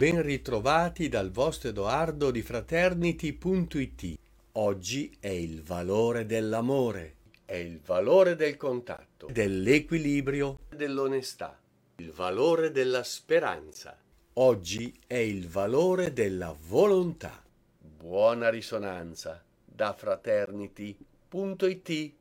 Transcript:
Ben ritrovati dal vostro Edoardo di Fraternity.it. Oggi è il valore dell'amore, è il valore del contatto, dell'equilibrio, dell'onestà, il valore della speranza. Oggi è il valore della volontà. Buona risonanza da Fraternity.it.